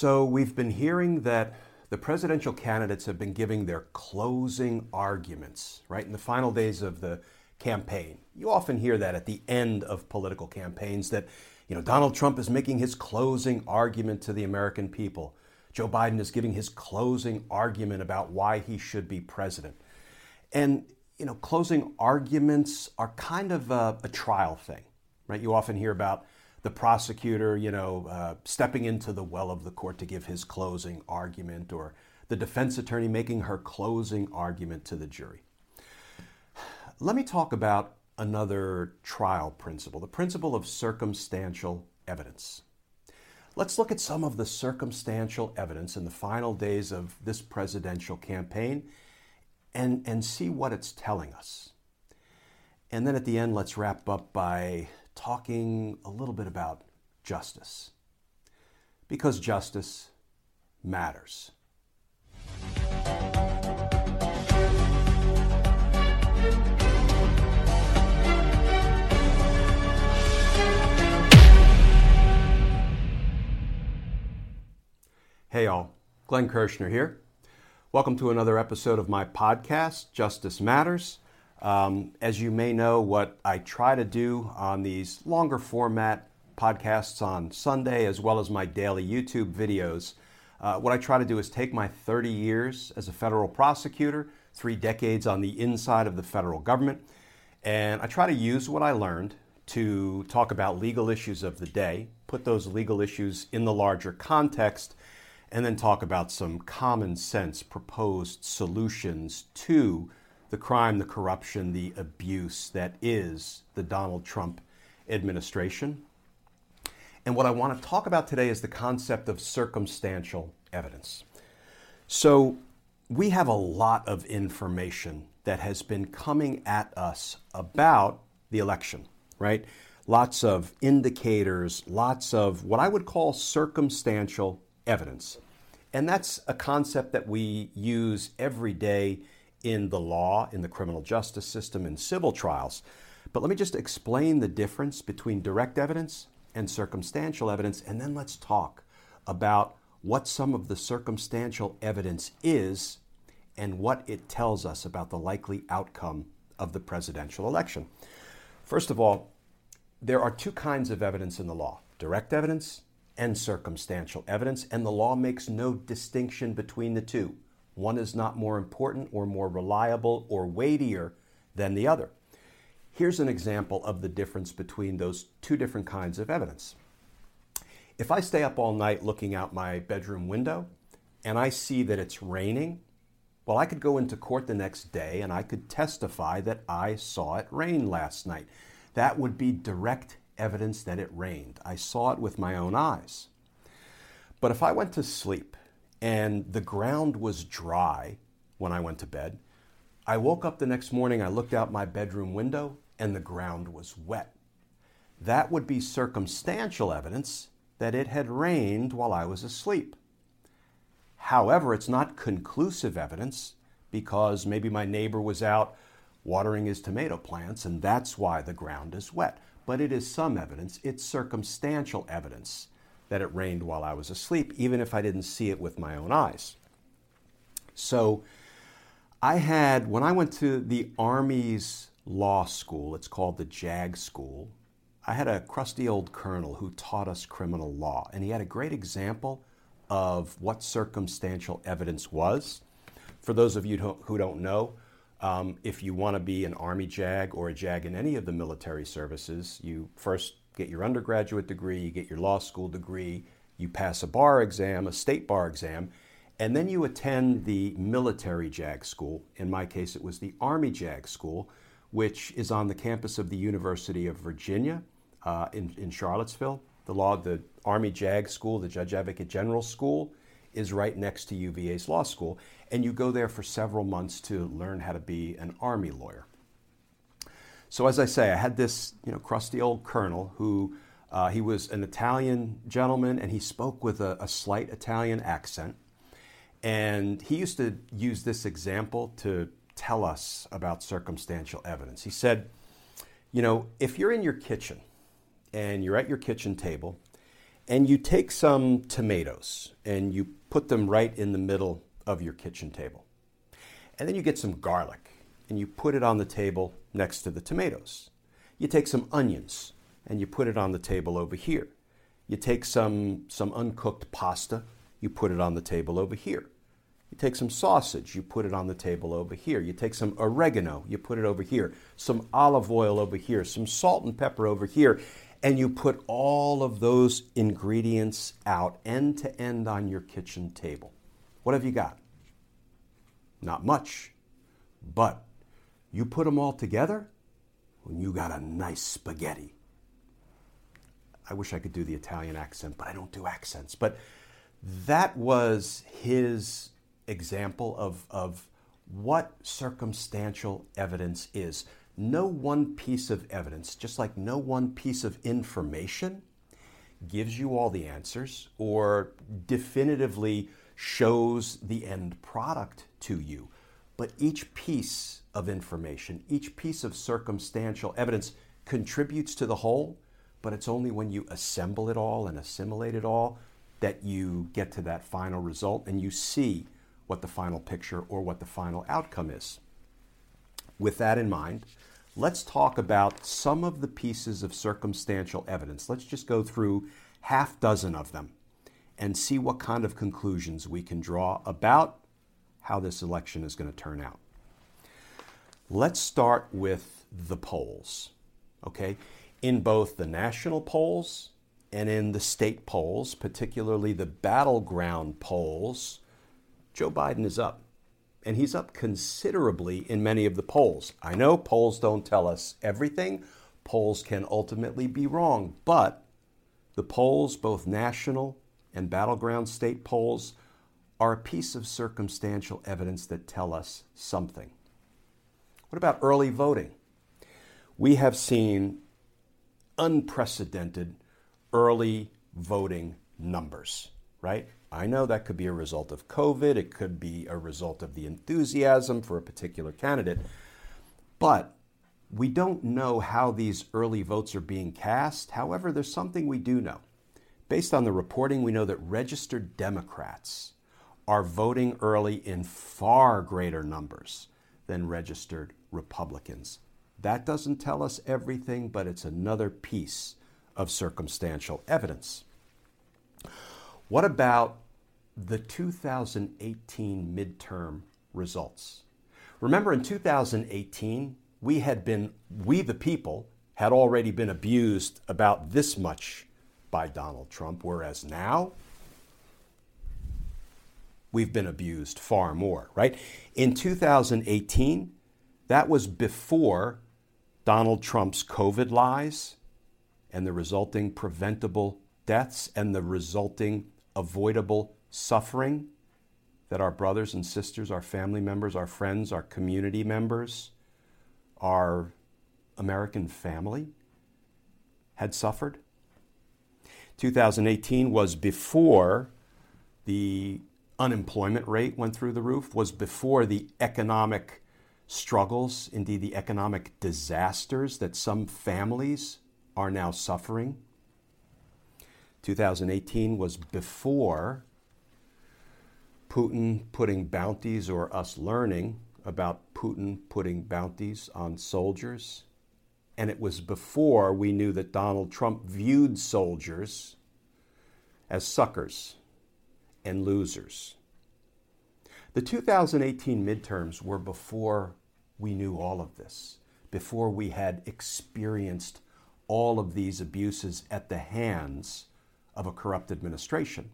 So, we've been hearing that the presidential candidates have been giving their closing arguments, right, in the final days of the campaign. You often hear that at the end of political campaigns that, you know, Donald Trump is making his closing argument to the American people. Joe Biden is giving his closing argument about why he should be president. And, you know, closing arguments are kind of a, a trial thing, right? You often hear about the prosecutor, you know, uh, stepping into the well of the court to give his closing argument, or the defense attorney making her closing argument to the jury. Let me talk about another trial principle the principle of circumstantial evidence. Let's look at some of the circumstantial evidence in the final days of this presidential campaign and, and see what it's telling us. And then at the end, let's wrap up by talking a little bit about justice. Because justice matters. Hey, all. Glenn Kirschner here. Welcome to another episode of my podcast, Justice Matters. Um, as you may know, what I try to do on these longer format podcasts on Sunday, as well as my daily YouTube videos, uh, what I try to do is take my 30 years as a federal prosecutor, three decades on the inside of the federal government, and I try to use what I learned to talk about legal issues of the day, put those legal issues in the larger context, and then talk about some common sense proposed solutions to the crime, the corruption, the abuse that is the Donald Trump administration. And what I want to talk about today is the concept of circumstantial evidence. So, we have a lot of information that has been coming at us about the election, right? Lots of indicators, lots of what I would call circumstantial evidence. And that's a concept that we use every day in the law, in the criminal justice system, in civil trials. But let me just explain the difference between direct evidence and circumstantial evidence, and then let's talk about what some of the circumstantial evidence is and what it tells us about the likely outcome of the presidential election. First of all, there are two kinds of evidence in the law direct evidence and circumstantial evidence, and the law makes no distinction between the two. One is not more important or more reliable or weightier than the other. Here's an example of the difference between those two different kinds of evidence. If I stay up all night looking out my bedroom window and I see that it's raining, well, I could go into court the next day and I could testify that I saw it rain last night. That would be direct evidence that it rained. I saw it with my own eyes. But if I went to sleep and the ground was dry when I went to bed, I woke up the next morning, I looked out my bedroom window, and the ground was wet. That would be circumstantial evidence that it had rained while I was asleep. However, it's not conclusive evidence because maybe my neighbor was out watering his tomato plants and that's why the ground is wet but it is some evidence. It's circumstantial evidence that it rained while I was asleep, even if I didn't see it with my own eyes. So I had, when I went to the Army's law school, it's called the JAG school, I had a crusty old colonel who taught us criminal law, and he had a great example of what circumstantial evidence was. For those of you who don't know, um, if you want to be an Army JAG or a JAG in any of the military services, you first get your undergraduate degree, you get your law school degree, you pass a bar exam, a state bar exam, and then you attend the military JAG school. In my case, it was the Army JAG school, which is on the campus of the University of Virginia uh, in, in Charlottesville. The law, the Army JAG school, the Judge Advocate General School, is right next to UVA's law school. And you go there for several months to learn how to be an Army lawyer. So, as I say, I had this you know, crusty old colonel who uh, he was an Italian gentleman and he spoke with a, a slight Italian accent. And he used to use this example to tell us about circumstantial evidence. He said, You know, if you're in your kitchen and you're at your kitchen table and you take some tomatoes and you put them right in the middle of your kitchen table, and then you get some garlic and you put it on the table next to the tomatoes. You take some onions and you put it on the table over here. You take some, some uncooked pasta, you put it on the table over here. You take some sausage, you put it on the table over here. You take some oregano, you put it over here. Some olive oil over here, some salt and pepper over here. And you put all of those ingredients out end to end on your kitchen table. What have you got? Not much. But you put them all together, and you got a nice spaghetti. I wish I could do the Italian accent, but I don't do accents. But that was his example of, of what circumstantial evidence is. No one piece of evidence, just like no one piece of information, gives you all the answers or definitively shows the end product to you. But each piece of information, each piece of circumstantial evidence contributes to the whole, but it's only when you assemble it all and assimilate it all that you get to that final result and you see what the final picture or what the final outcome is. With that in mind, let's talk about some of the pieces of circumstantial evidence. Let's just go through half dozen of them and see what kind of conclusions we can draw about how this election is going to turn out. Let's start with the polls. Okay? In both the national polls and in the state polls, particularly the battleground polls, Joe Biden is up. And he's up considerably in many of the polls. I know polls don't tell us everything, polls can ultimately be wrong, but the polls, both national and battleground state polls, are a piece of circumstantial evidence that tell us something. What about early voting? We have seen unprecedented early voting numbers, right? I know that could be a result of COVID, it could be a result of the enthusiasm for a particular candidate, but we don't know how these early votes are being cast. However, there's something we do know. Based on the reporting, we know that registered Democrats are voting early in far greater numbers than registered Republicans. That doesn't tell us everything, but it's another piece of circumstantial evidence. What about the 2018 midterm results? Remember, in 2018, we had been, we the people, had already been abused about this much by Donald Trump, whereas now we've been abused far more, right? In 2018, that was before Donald Trump's COVID lies and the resulting preventable deaths and the resulting avoidable suffering that our brothers and sisters, our family members, our friends, our community members, our American family had suffered. 2018 was before the unemployment rate went through the roof, was before the economic struggles, indeed the economic disasters that some families are now suffering. 2018 was before Putin putting bounties or us learning about Putin putting bounties on soldiers. And it was before we knew that Donald Trump viewed soldiers as suckers and losers. The 2018 midterms were before we knew all of this, before we had experienced all of these abuses at the hands of a corrupt administration.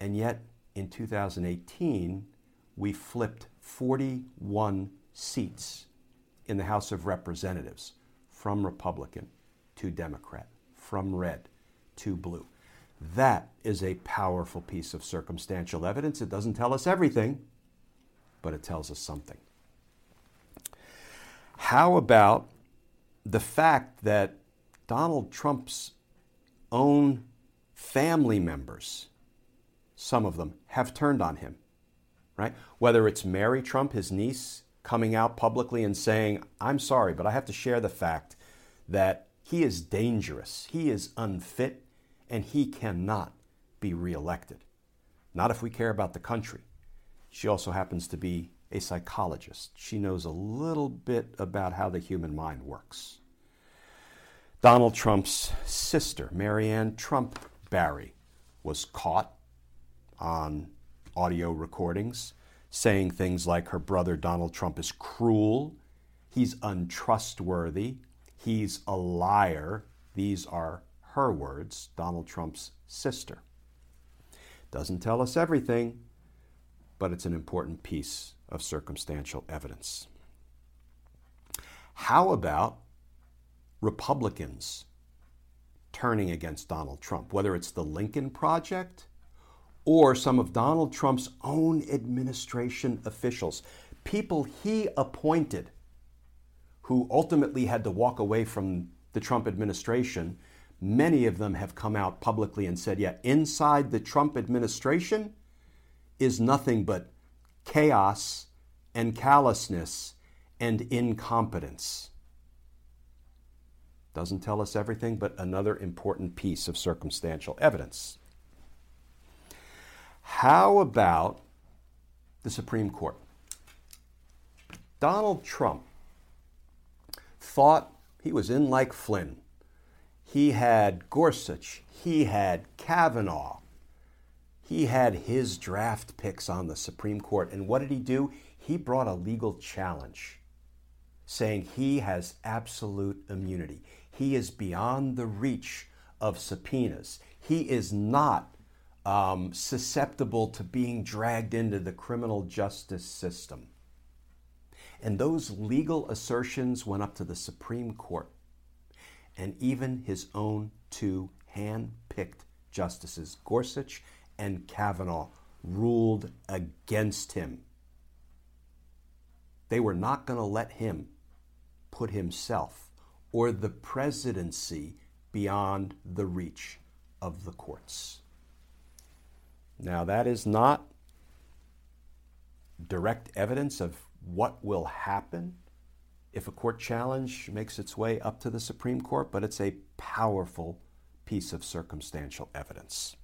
And yet, in 2018, we flipped 41 seats in the House of Representatives from Republican to Democrat, from red to blue. That is a powerful piece of circumstantial evidence. It doesn't tell us everything, but it tells us something. How about the fact that Donald Trump's own family members, some of them, have turned on him, right? Whether it's Mary Trump, his niece, coming out publicly and saying, I'm sorry, but I have to share the fact that he is dangerous, he is unfit, and he cannot be reelected. Not if we care about the country. She also happens to be a psychologist. She knows a little bit about how the human mind works. Donald Trump's sister, Maryanne Trump Barry, was caught on audio recordings saying things like her brother Donald Trump is cruel, he's untrustworthy, he's a liar. These are her words, Donald Trump's sister. Doesn't tell us everything, but it's an important piece of circumstantial evidence. How about Republicans turning against Donald Trump, whether it's the Lincoln Project or some of Donald Trump's own administration officials, people he appointed who ultimately had to walk away from the Trump administration. Many of them have come out publicly and said, yeah, inside the Trump administration is nothing but chaos and callousness and incompetence. Doesn't tell us everything, but another important piece of circumstantial evidence. How about the Supreme Court? Donald Trump thought he was in like Flynn. He had Gorsuch, he had Kavanaugh, he had his draft picks on the Supreme Court. And what did he do? He brought a legal challenge saying he has absolute immunity. He is beyond the reach of subpoenas. He is not um, susceptible to being dragged into the criminal justice system. And those legal assertions went up to the Supreme Court. And even his own two hand picked justices, Gorsuch and Kavanaugh, ruled against him. They were not going to let him put himself or the presidency beyond the reach of the courts. Now, that is not direct evidence of what will happen if a court challenge makes its way up to the Supreme Court, but it's a powerful piece of circumstantial evidence.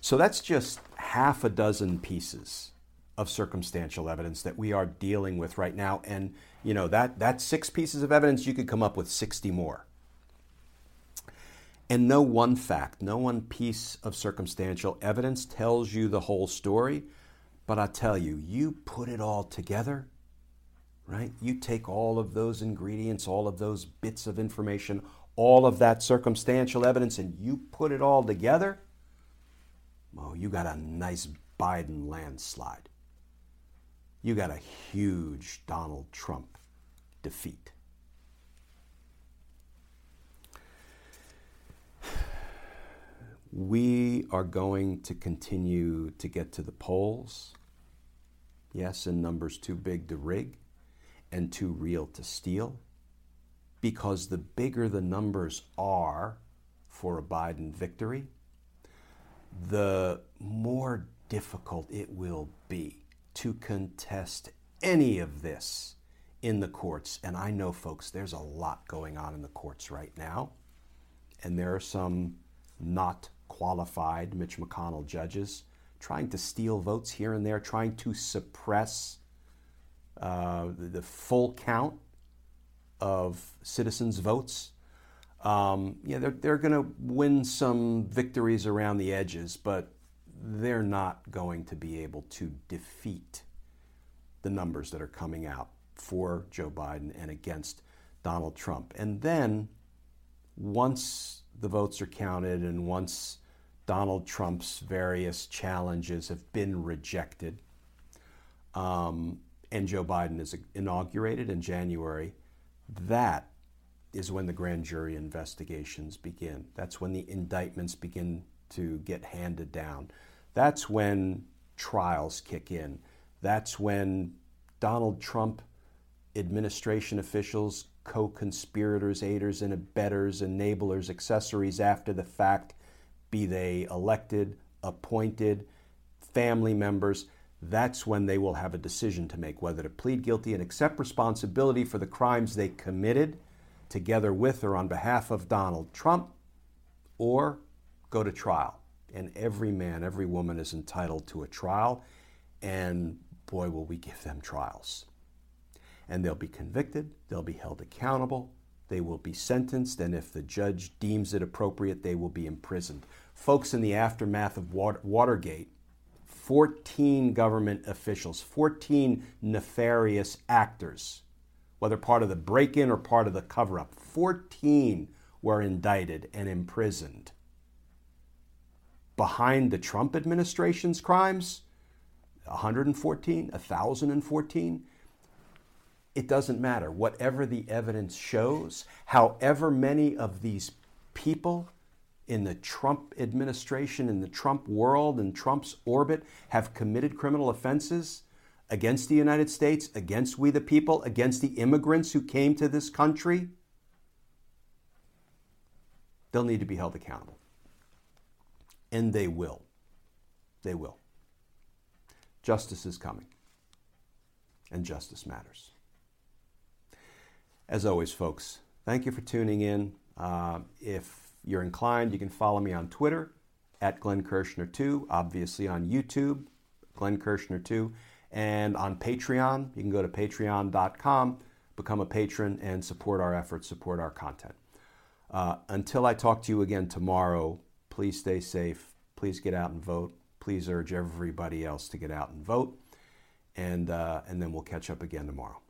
So that's just half a dozen pieces of circumstantial evidence that we are dealing with right now. And, you know, that, that six pieces of evidence, you could come up with 60 more. And no one fact, no one piece of circumstantial evidence tells you the whole story. But I tell you, you put it all together, right? You take all of those ingredients, all of those bits of information, all of that circumstantial evidence, and you put it all together. Oh, you got a nice Biden landslide you got a huge Donald Trump defeat. We are going to continue to get to the polls. Yes, and numbers too big to rig and too real to steal. Because the bigger the numbers are for a Biden victory, the more difficult it will be to contest any of this in the courts. And I know, folks, there's a lot going on in the courts right now. And there are some not qualified Mitch McConnell judges trying to steal votes here and there, trying to suppress uh, the full count of citizens' votes. Um, yeah, they're, they're going to win some victories around the edges, but they're not going to be able to defeat the numbers that are coming out for Joe Biden and against Donald Trump. And then once the votes are counted and once Donald Trump's various challenges have been rejected, um, and Joe Biden is inaugurated in January, that is when the grand jury investigations begin. That's when the indictments begin to get handed down. That's when trials kick in. That's when Donald Trump administration officials, co conspirators, aiders and abettors, enablers, accessories after the fact, be they elected, appointed, family members, that's when they will have a decision to make whether to plead guilty and accept responsibility for the crimes they committed together with or on behalf of Donald Trump or go to trial. And every man, every woman is entitled to a trial, and boy, will we give them trials. And they'll be convicted, they'll be held accountable, they will be sentenced, and if the judge deems it appropriate, they will be imprisoned. Folks, in the aftermath of Watergate, 14 government officials, 14 nefarious actors, whether part of the break in or part of the cover up, 14 were indicted and imprisoned. Behind the Trump administration's crimes, 114, 1,014, it doesn't matter. Whatever the evidence shows, however many of these people in the Trump administration, in the Trump world, in Trump's orbit have committed criminal offenses against the United States, against we the people, against the immigrants who came to this country, they'll need to be held accountable. And they will. They will. Justice is coming. And justice matters. As always, folks, thank you for tuning in. Uh, if you're inclined, you can follow me on Twitter at Glenn Kirschner2, obviously on YouTube, Glenn Kirschner2, and on Patreon. You can go to patreon.com, become a patron, and support our efforts, support our content. Uh, until I talk to you again tomorrow, please stay safe. Please get out and vote. Please urge everybody else to get out and vote. And, uh, and then we'll catch up again tomorrow.